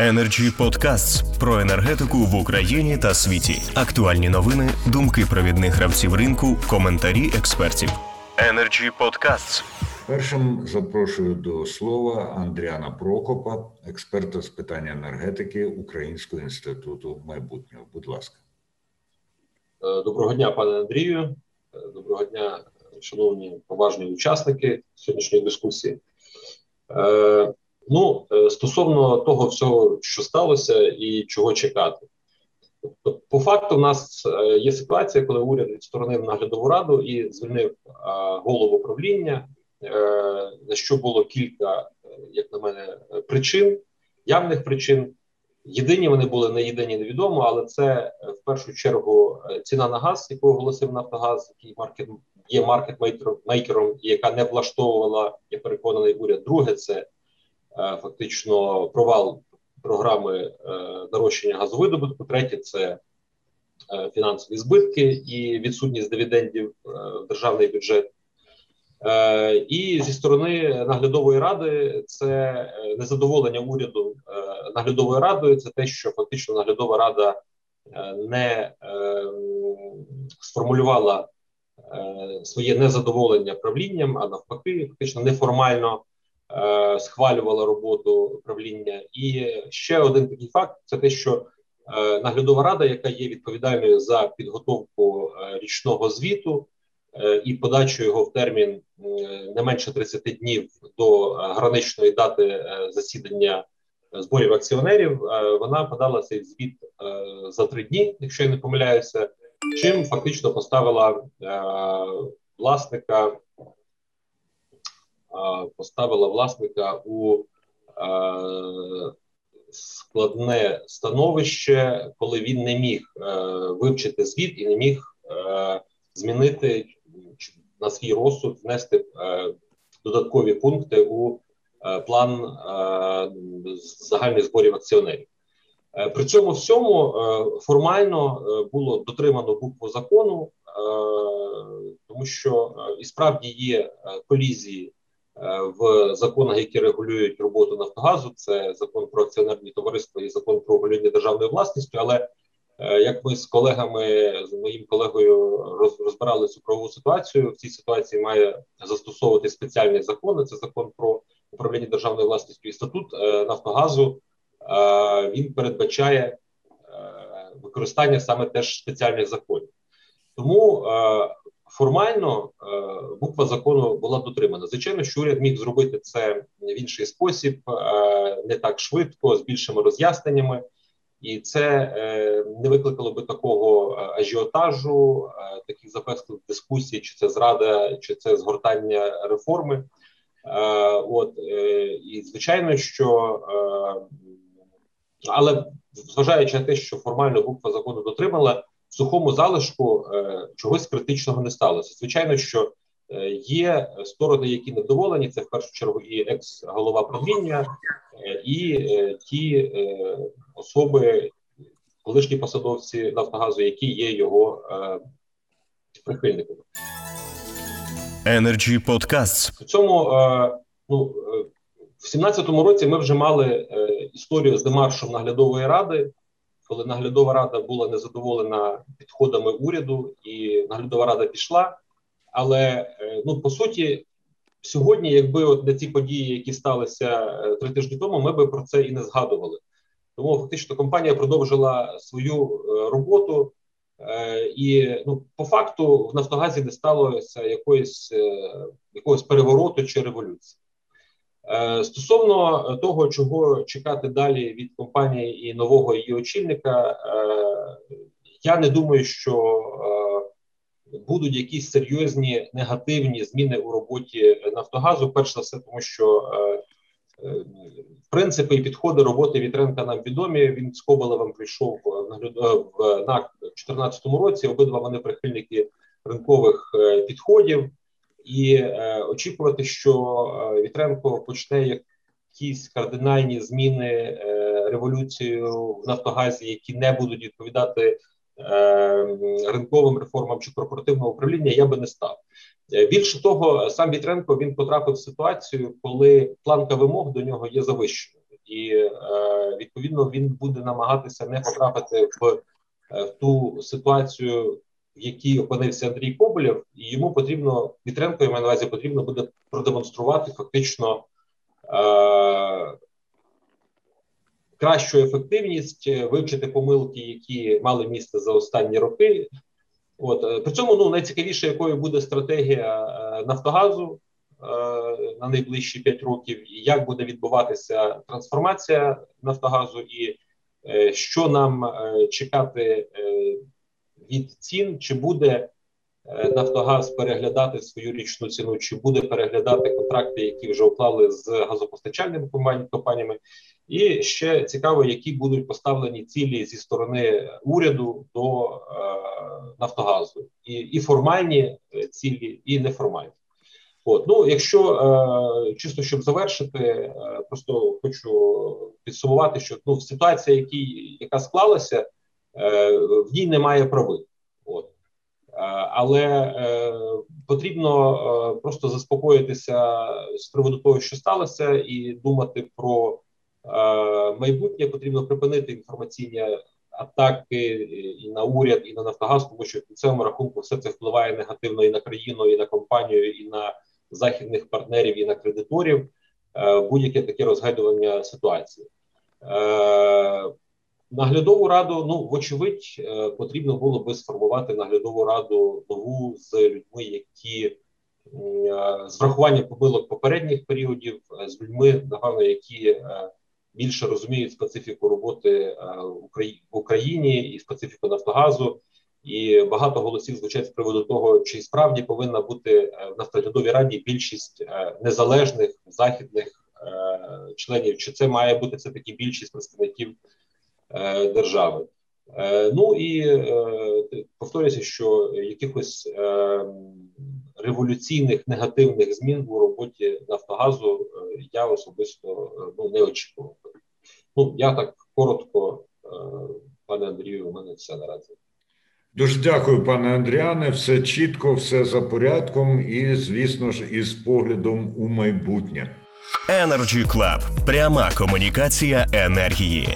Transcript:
Energy Podcasts про енергетику в Україні та світі. Актуальні новини, думки провідних гравців ринку, коментарі експертів. Energy Podcasts. Першим запрошую до слова Андріана Прокопа, експерта з питань енергетики Українського інституту майбутнього. Будь ласка, е, доброго дня, пане Андрію. Е, доброго дня, шановні поважні учасники сьогоднішньої дискусії. Е, Ну, стосовно того всього, що сталося, і чого чекати, тобто, по факту, в нас е, є ситуація, коли уряд відсторонив наглядову раду і звільнив голову правління, за що було кілька, як на мене, причин, явних причин. Єдині вони були не єдині, невідомо, але це в першу чергу ціна на газ, яку оголосив Нафтогаз, який маркет є маркетмейкером, і яка не влаштовувала, я переконаний уряд. Друге, це Е, фактично провал програми е, нарощення газовидобутку. Третє це е, фінансові збитки і відсутність дивідендів в державний бюджет. І зі сторони наглядової ради це незадоволення уряду наглядовою радою. Це те, що фактично наглядова рада не сформулювала своє незадоволення правлінням, а навпаки, фактично неформально Е, схвалювала роботу правління. І ще один такий факт: це те, що е, наглядова рада, яка є відповідальною за підготовку е, річного звіту і подачу його в термін не менше 30 днів до граничної дати засідання зборів акціонерів, вона подала цей звіт за три дні, якщо я не помиляюся, чим фактично поставила власника поставила власника у складне становище, коли він не міг е, вивчити звіт і не міг е, змінити на свій розсуд, внести е, додаткові пункти у план загальних зборів акціонерів. При цьому всьому формально було дотримано букву закону, тому що і справді є колізії Е, в законах, які регулюють роботу Нафтогазу, це закон про акціонерні товариства і закон про управління державною власністю. Але е, як ми з колегами, з моїм колегою розбирали цю правову ситуацію, в цій ситуації має застосовувати спеціальний закон. Це закон про управління державною власністю і статут е, Нафтогазу. Він передбачає використання саме теж спеціальних законів. Тому Формально е, буква закону була дотримана. Звичайно, що уряд міг зробити це в інший спосіб, е, не так швидко, з більшими роз'ясненнями, і це е, не викликало би такого ажіотажу, таких запеклих дискусій, чи це зрада, чи це згортання реформи. От і звичайно, що але зважаючи на те, що формально буква закону дотримала в сухому залишку е, чогось критичного не сталося. Звичайно, що е, є сторони, які невдоволені. Це в першу чергу і екс-голова правління, е, і ті особи, колишні посадовці Нафтогазу, які є його прихильниками. Energy Podcasts. В цьому ну в 17-му році ми вже мали історію з демаршем наглядової ради коли наглядова рада була незадоволена підходами уряду, і наглядова рада пішла. Але е, ну по суті, сьогодні, якби от на ці події, які сталися е, три тижні тому, ми би про це і не згадували. Тому фактично компанія продовжила свою е, роботу, і ну по факту в Нафтогазі не сталося якоїсь якогось перевороту чи революції. Е, стосовно того, чого чекати далі від компанії і нового її очільника, е, я не думаю, що е, будуть якісь серйозні негативні зміни у роботі Нафтогазу. Перш за все, тому що принципи і підходи роботи Вітренка нам відомі. Він з Коболевим прийшов в на 2014 році. Обидва вони прихильники ринкових підходів і е, очікувати, що е, Вітренко почне якісь кардинальні зміни е, революцію в Нафтогазі, які не будуть відповідати е, ринковим реформам чи корпоративного управління, я би не став. Е, більше того, сам Вітренко він потрапив в ситуацію, коли планка вимог до нього є завищеною. і е, відповідно він буде намагатися не потрапити в, в ту ситуацію, в якій опинився Андрій Коболєв, і йому потрібно Вітренко, я маю на увазі, потрібно буде продемонструвати фактично. Е, Кращу ефективність е, вивчити помилки, які мали місце за останні роки. От е, при цьому ну найцікавіше, якою буде стратегія е, Нафтогазу е, на найближчі 5 років, і як буде відбуватися трансформація Нафтогазу, і що нам чекати від цін, чи буде е, Нафтогаз переглядати свою річну ціну, чи буде переглядати контракти, які вже уклали з газопостачальними компані- компаніями. І ще цікаво, які будуть поставлені цілі зі сторони уряду до е, Нафтогазу, і, і формальні е, цілі, і неформальні. От ну, якщо е, чисто щоб завершити, е, просто хочу підсумувати, що ну ситуація, які, яка склалася, в ній немає правил. От. Е, Але е, потрібно е, просто заспокоїтися з приводу того, що сталося, і думати про е, майбутнє. Потрібно припинити інформаційні атаки і на уряд, і на Нафтогаз, тому що в кінцевому рахунку все це впливає негативно і на країну, і на компанію, і на західних партнерів, і на кредиторів. Е, Будь-яке таке розгадування ситуації. Наглядову раду, ну вочевидь, е, потрібно було би сформувати наглядову раду нову з людьми, які е, з врахуванням помилок попередніх періодів, е, з людьми, напевно, які більше розуміють специфіку роботи в Україні і специфіку Нафтогазу. І багато голосів звучать з приводу того, чи справді повинна бути в нафтоглядовій раді більшість незалежних західних членів, чи це має бути все таки більшість представників держави. Е, ну і е, повторюся, що якихось е, революційних негативних змін у роботі Нафтогазу е, я особисто е, ну, не очікував. Ну я так коротко, е, пане Андрію, у мене все наразі. Дуже дякую, пане Андріане. Все чітко, все за порядком, і, звісно ж, із поглядом у майбутнє. Energy Club. Пряма комунікація енергії.